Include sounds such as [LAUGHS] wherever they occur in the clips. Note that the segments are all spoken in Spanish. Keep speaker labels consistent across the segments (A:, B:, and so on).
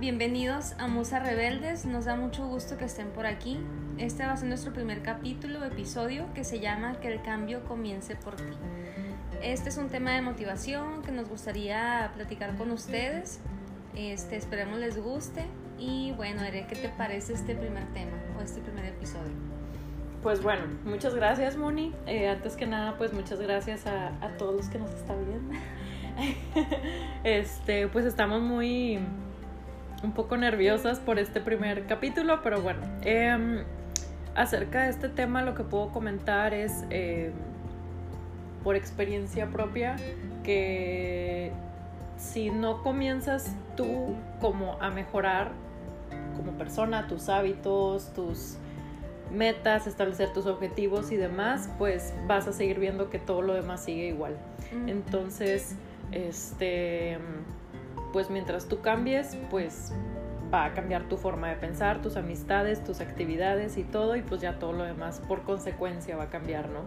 A: bienvenidos a Musa Rebeldes. Nos da mucho gusto que estén por aquí. Este va a ser nuestro primer capítulo, episodio, que se llama Que el cambio comience por ti. Este es un tema de motivación que nos gustaría platicar con ustedes. Este, esperemos les guste. Y bueno, Ere, ¿qué te parece este primer tema o este primer episodio?
B: Pues bueno, muchas gracias, Moni. Eh, antes que nada, pues muchas gracias a, a todos los que nos están viendo. [LAUGHS] este, pues estamos muy un poco nerviosas por este primer capítulo, pero bueno, em, acerca de este tema lo que puedo comentar es em, por experiencia propia que si no comienzas tú como a mejorar como persona, tus hábitos, tus metas, establecer tus objetivos y demás, pues vas a seguir viendo que todo lo demás sigue igual. Entonces, este pues mientras tú cambies, pues va a cambiar tu forma de pensar, tus amistades, tus actividades y todo, y pues ya todo lo demás por consecuencia va a cambiar, ¿no?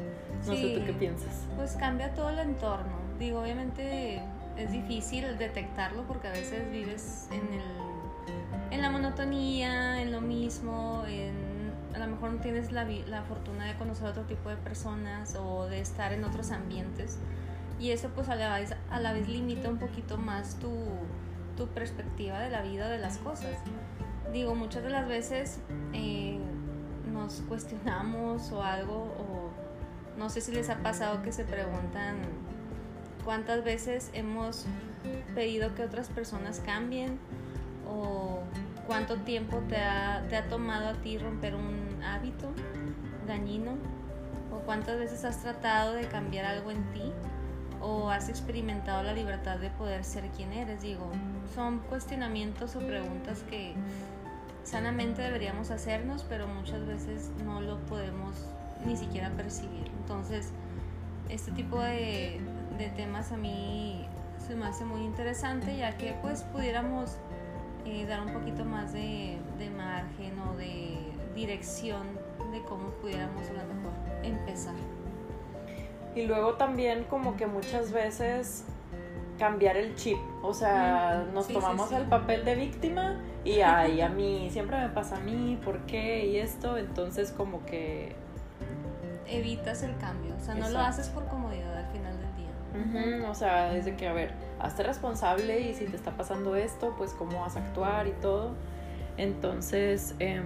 B: No sé tú qué piensas.
A: Pues cambia todo el entorno. Digo, obviamente es difícil detectarlo porque a veces vives en, el, en la monotonía, en lo mismo, en, a lo mejor no tienes la, la fortuna de conocer otro tipo de personas o de estar en otros ambientes y eso pues a la vez, a la vez limita un poquito más tu, tu perspectiva de la vida, de las cosas. Digo, muchas de las veces eh, nos cuestionamos o algo, o no sé si les ha pasado que se preguntan cuántas veces hemos pedido que otras personas cambien o cuánto tiempo te ha, te ha tomado a ti romper un hábito dañino o cuántas veces has tratado de cambiar algo en ti o has experimentado la libertad de poder ser quien eres. Digo, son cuestionamientos o preguntas que sanamente deberíamos hacernos, pero muchas veces no lo podemos ni siquiera percibir. Entonces, este tipo de, temas a mí se me hace muy interesante, ya que pues pudiéramos eh, dar un poquito más de, de margen o de dirección de cómo pudiéramos a lo mejor empezar.
B: Y luego también como que muchas veces cambiar el chip, o sea, nos tomamos el papel de víctima y [LAUGHS] ay, a mí siempre me pasa a mí, ¿por qué? Y esto, entonces como que
A: evitas el cambio, o sea, no lo haces por comodidad al final del
B: día. o sea, desde que, a ver, hazte responsable y si te está pasando esto, pues cómo vas a actuar y todo. Entonces, em,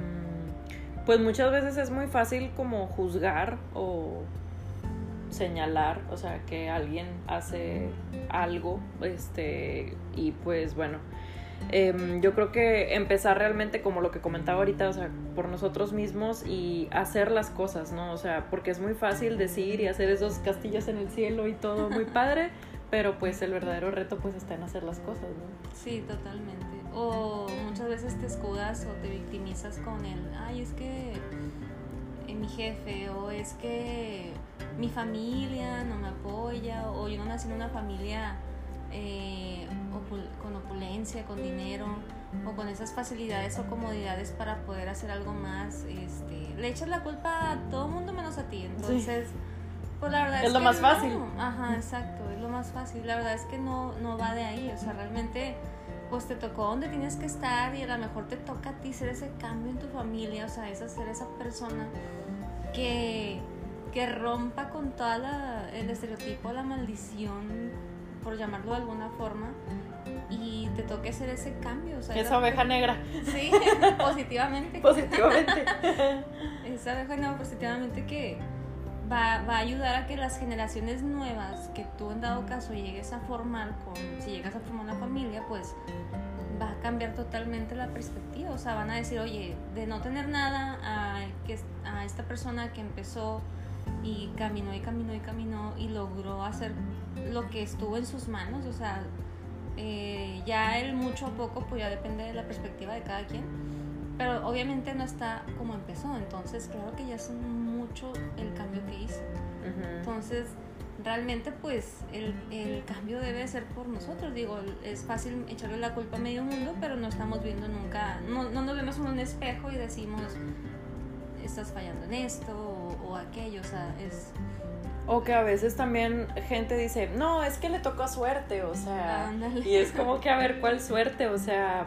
B: pues muchas veces es muy fácil como juzgar o señalar, o sea, que alguien hace algo, este, y pues bueno, em, yo creo que empezar realmente como lo que comentaba ahorita, o sea, por nosotros mismos y hacer las cosas, ¿no? O sea, porque es muy fácil decir y hacer esos castillos en el cielo y todo muy [LAUGHS] padre, pero pues el verdadero reto pues está en hacer las cosas, ¿no?
A: Sí, totalmente. O muchas veces te escudas o te victimizas con el, ay, es que mi jefe o es que mi familia no me apoya o yo no nací en una familia eh, con opulencia, con dinero o con esas facilidades o comodidades para poder hacer algo más, este, le echas la culpa a todo mundo menos a ti. Entonces, pues la verdad es,
B: es lo más fácil.
A: Ajá, exacto, es lo más fácil. La verdad es que no, no va de ahí, o sea, realmente pues te tocó donde tienes que estar y a lo mejor te toca a ti ser ese cambio en tu familia, o sea, es ser esa persona que, que rompa con todo el estereotipo, la maldición, por llamarlo de alguna forma, y te toque hacer ese cambio.
B: esa oveja negra.
A: Sí, [LAUGHS] positivamente.
B: positivamente. [LAUGHS]
A: esa oveja negra positivamente que va, va, a ayudar a que las generaciones nuevas que tú en dado caso llegues a formar, con, si llegas a formar una familia, pues va a cambiar totalmente la perspectiva. O sea, van a decir, oye, de no tener nada a, que, a esta persona que empezó y caminó y caminó y caminó y logró hacer lo que estuvo en sus manos. O sea, eh, ya el mucho a poco, pues ya depende de la perspectiva de cada quien. Pero obviamente no está como empezó. Entonces, claro que ya es mucho el cambio que hizo. Entonces, realmente pues el, el, cambio debe ser por nosotros. Digo, es fácil echarle la culpa a medio mundo, pero no estamos viendo nunca, no, no nos vemos en un espejo y decimos, estás fallando en esto o, aquello, o sea, es...
B: O que a veces también gente dice, no, es que le tocó suerte, o sea, y es como que a ver cuál suerte, o sea,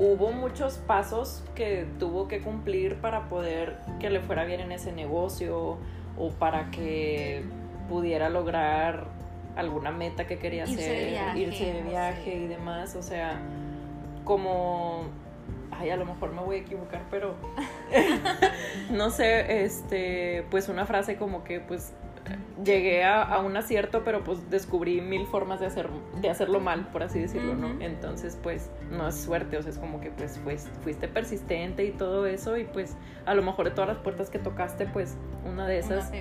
B: hubo muchos pasos que tuvo que cumplir para poder que le fuera bien en ese negocio o para que pudiera lograr alguna meta que quería
A: Irse
B: hacer,
A: de viaje,
B: irse de viaje y demás, o sea, como ay, a lo mejor me voy a equivocar, pero [LAUGHS] no sé, este, pues una frase como que pues llegué a, a un acierto, pero pues descubrí mil formas de, hacer, de hacerlo mal, por así decirlo. ¿no? Entonces, pues no es suerte, o sea, es como que pues, pues fuiste persistente y todo eso y pues a lo mejor de todas las puertas que tocaste, pues una de esas.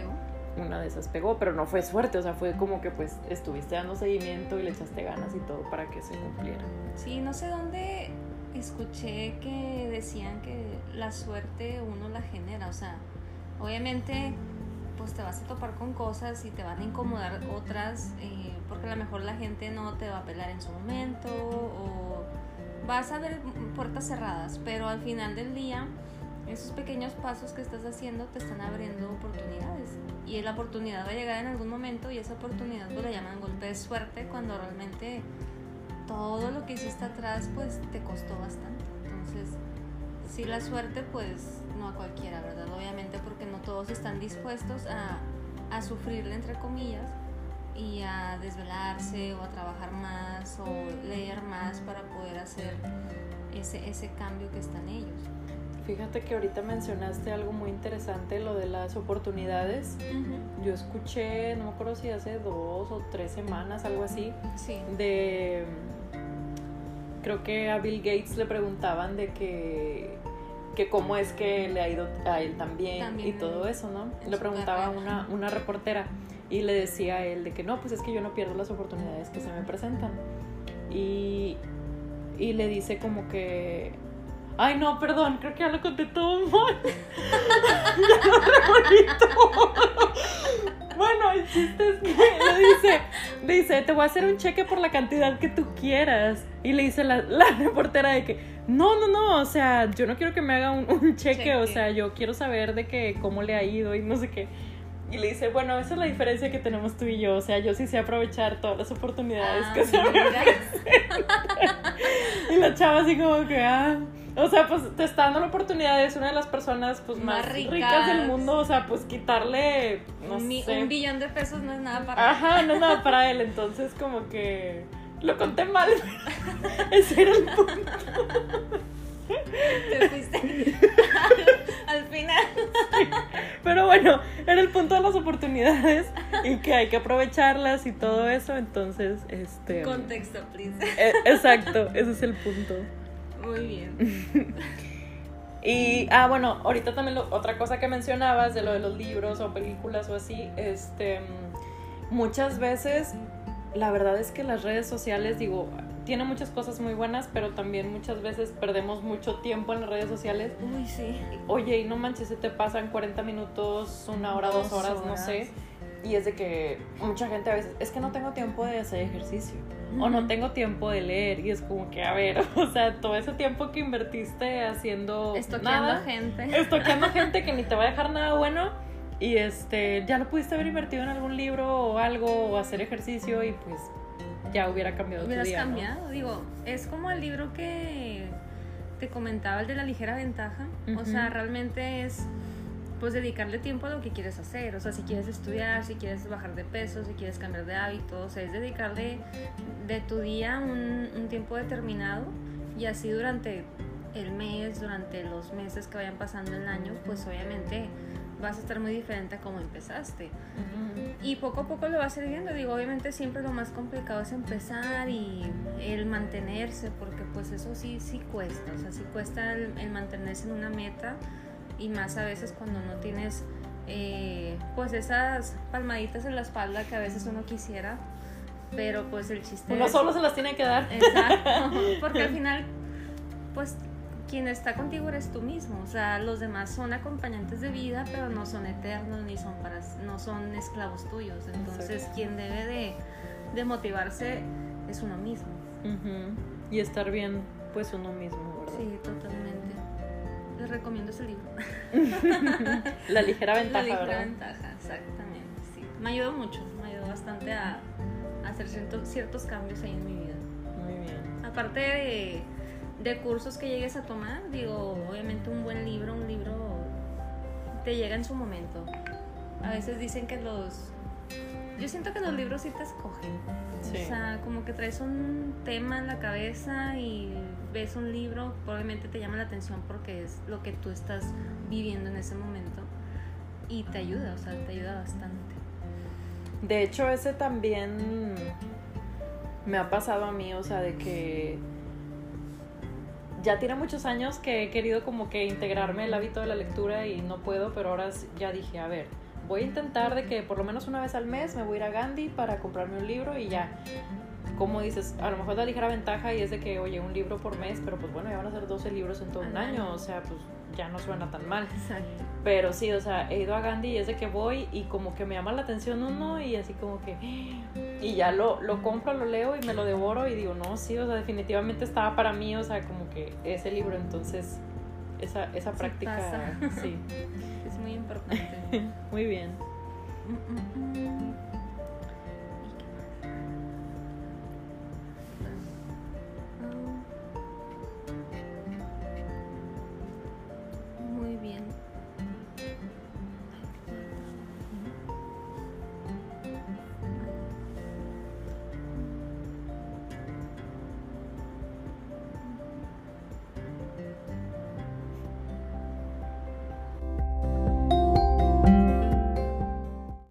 B: Una de esas pegó, pero no fue suerte, o sea, fue como que pues estuviste dando seguimiento y le echaste ganas y todo para que se cumpliera.
A: Sí, no sé dónde escuché que decían que la suerte uno la genera, o sea, obviamente pues te vas a topar con cosas y te van a incomodar otras, eh, porque a lo mejor la gente no te va a pelar en su momento o vas a ver puertas cerradas, pero al final del día esos pequeños pasos que estás haciendo te están abriendo oportunidades y la oportunidad va a llegar en algún momento y esa oportunidad pues la llaman golpe de suerte cuando realmente todo lo que hiciste atrás pues te costó bastante. Entonces, sí la suerte pues no a cualquiera, ¿verdad? Obviamente porque no todos están dispuestos a, a sufrirle entre comillas y a desvelarse o a trabajar más o leer más para poder hacer ese, ese cambio que está en ellos.
B: Fíjate que ahorita mencionaste algo muy interesante, lo de las oportunidades. Yo escuché, no me acuerdo si hace dos o tres semanas, algo así,
A: Sí.
B: de... Creo que a Bill Gates le preguntaban de que, que cómo es que le ha ido a él también,
A: También
B: y todo eso, ¿no? Le preguntaba una, una reportera y le decía a él de que no, pues es que yo no pierdo las oportunidades que se me presentan. Y, y le dice como que... Ay, no, perdón, creo que ya lo conté todo mal. [LAUGHS] ya lo revolví todo. Bueno, el chiste es que le dice, le dice, te voy a hacer un cheque por la cantidad que tú quieras. Y le dice la, la reportera de que, no, no, no, o sea, yo no quiero que me haga un, un cheque, o
A: Cheque.
B: sea, yo quiero saber de que cómo le ha ido y no sé qué. Y le dice, bueno, esa es la diferencia que tenemos tú y yo, o sea, yo sí sé aprovechar todas las oportunidades
A: Ah,
B: que se me [LAUGHS] y la chava así como que, ah, o sea, pues te está dando la oportunidad, es una de las personas pues más,
A: Más
B: ricas.
A: ricas.
B: del mundo, o sea, pues quitarle, no
A: mi-
B: sé.
A: un billón de pesos no es nada para
B: Ajá, no es nada para él, entonces como que lo conté mal. [LAUGHS] Ese era el punto.
A: te fuiste [LAUGHS] al final. [LAUGHS]
B: Pero bueno, era el punto de las oportunidades y que hay que aprovecharlas y todo eso, entonces, este...
A: Contexto, please.
B: eh, exacto, ese es el punto.
A: Muy bien. [LAUGHS]
B: Y, ah, bueno, ahorita también lo- otra cosa que mencionabas de lo de los libros o películas o así, este, muchas veces, la verdad es que las redes sociales, digo, tiene muchas cosas muy buenas, pero también muchas veces perdemos mucho tiempo en las redes sociales.
A: Uy, sí.
B: Oye, y no manches, se te pasan 40 minutos, una hora, dos,
A: Dos
B: horas, no sé. Y es de que mucha gente a veces, es que no tengo tiempo de hacer ejercicio. O no tengo tiempo de leer. Y es como que, a ver, [LAUGHS] o sea, todo ese tiempo que invertiste haciendo
A: Estoqueando
B: nada,
A: gente. [LAUGHS]
B: estoqueando gente que ni te va a dejar nada bueno. Y este, ya lo pudiste haber invertido en algún libro o algo, o hacer ejercicio, y pues ya hubiera cambiado
A: Hubieras
B: tu día. ¿no?
A: cambiado. Digo, es como el libro que te comentaba, el de la ligera ventaja. O sea, realmente es pues dedicarle tiempo a lo que quieres hacer. O sea, si quieres estudiar, si quieres bajar de peso, si quieres cambiar de hábito. O sea, es dedicarle de tu día un, un tiempo determinado y así durante el mes, durante los meses que vayan pasando el año, pues obviamente vas a estar muy diferente a como empezaste.
B: Ujú.
A: Y poco a poco lo vas a ir viendo. Digo, obviamente siempre lo más complicado es empezar y el mantenerse, porque pues eso sí, sí cuesta. O sea, sí cuesta el, el mantenerse en una meta y más a veces cuando no tienes eh, pues esas palmaditas en la espalda que a veces uno quisiera. Pero pues el chiste
B: Uno
A: es-
B: solo se las tiene que dar.
A: Exacto, [LAUGHS] porque al final, pues quien está contigo eres tú mismo. O sea, los demás son acompañantes de vida, pero no son eternos ni son para, no son esclavos tuyos. Entonces,
B: Exacto.
A: quien debe de, de motivarse es uno mismo.
B: Y estar bien, pues uno mismo, ¿verdad?
A: Sí, totalmente. Les recomiendo ese libro. [LAUGHS]
B: La ligera [LAUGHS] ventaja,
A: La ligera
B: ¿verdad?
A: ventaja, exactamente. Sí. Me ayudó mucho, me ayudó bastante a, a hacer ciertos, ciertos cambios ahí en mi vida.
B: Muy bien.
A: Aparte de, de cursos que llegues a tomar, digo, obviamente un buen libro, un libro te llega en su momento. A veces dicen que los... Yo siento que los libros sí te escogen.
B: Sí.
A: O sea, como que traes un tema en la cabeza y ves un libro, probablemente te llama la atención porque es lo que tú estás viviendo en ese momento y te ayuda, o sea, te ayuda bastante.
B: De hecho, ese también me ha pasado a mí, o sea, de que ya tiene muchos años que he querido como que integrarme el hábito de la lectura y no puedo, pero ahora ya dije, a ver, voy a intentar de que por lo menos una vez al mes me voy a ir a Gandhi para comprarme un libro y ya. Como dices, a lo mejor la ligera ventaja y es de que, oye, un libro por mes, pero pues bueno, ya van a ser 12 libros en todo un
A: año.
B: o sea, pues ya no suena tan mal.
A: Exacto.
B: Pero sí, o sea, he ido a Gandhi y es de que voy y como que me llama la atención uno y así como que... [GASPS] Y ya lo, lo compro, lo leo y me lo devoro y digo, no, sí, o sea, definitivamente estaba para mí, o sea, como que ese libro, entonces, esa, esa
A: Sí
B: práctica,
A: pasa.
B: sí, [LAUGHS]
A: Es muy importante. [LAUGHS]
B: muy bien.
A: Mm, mm, mm.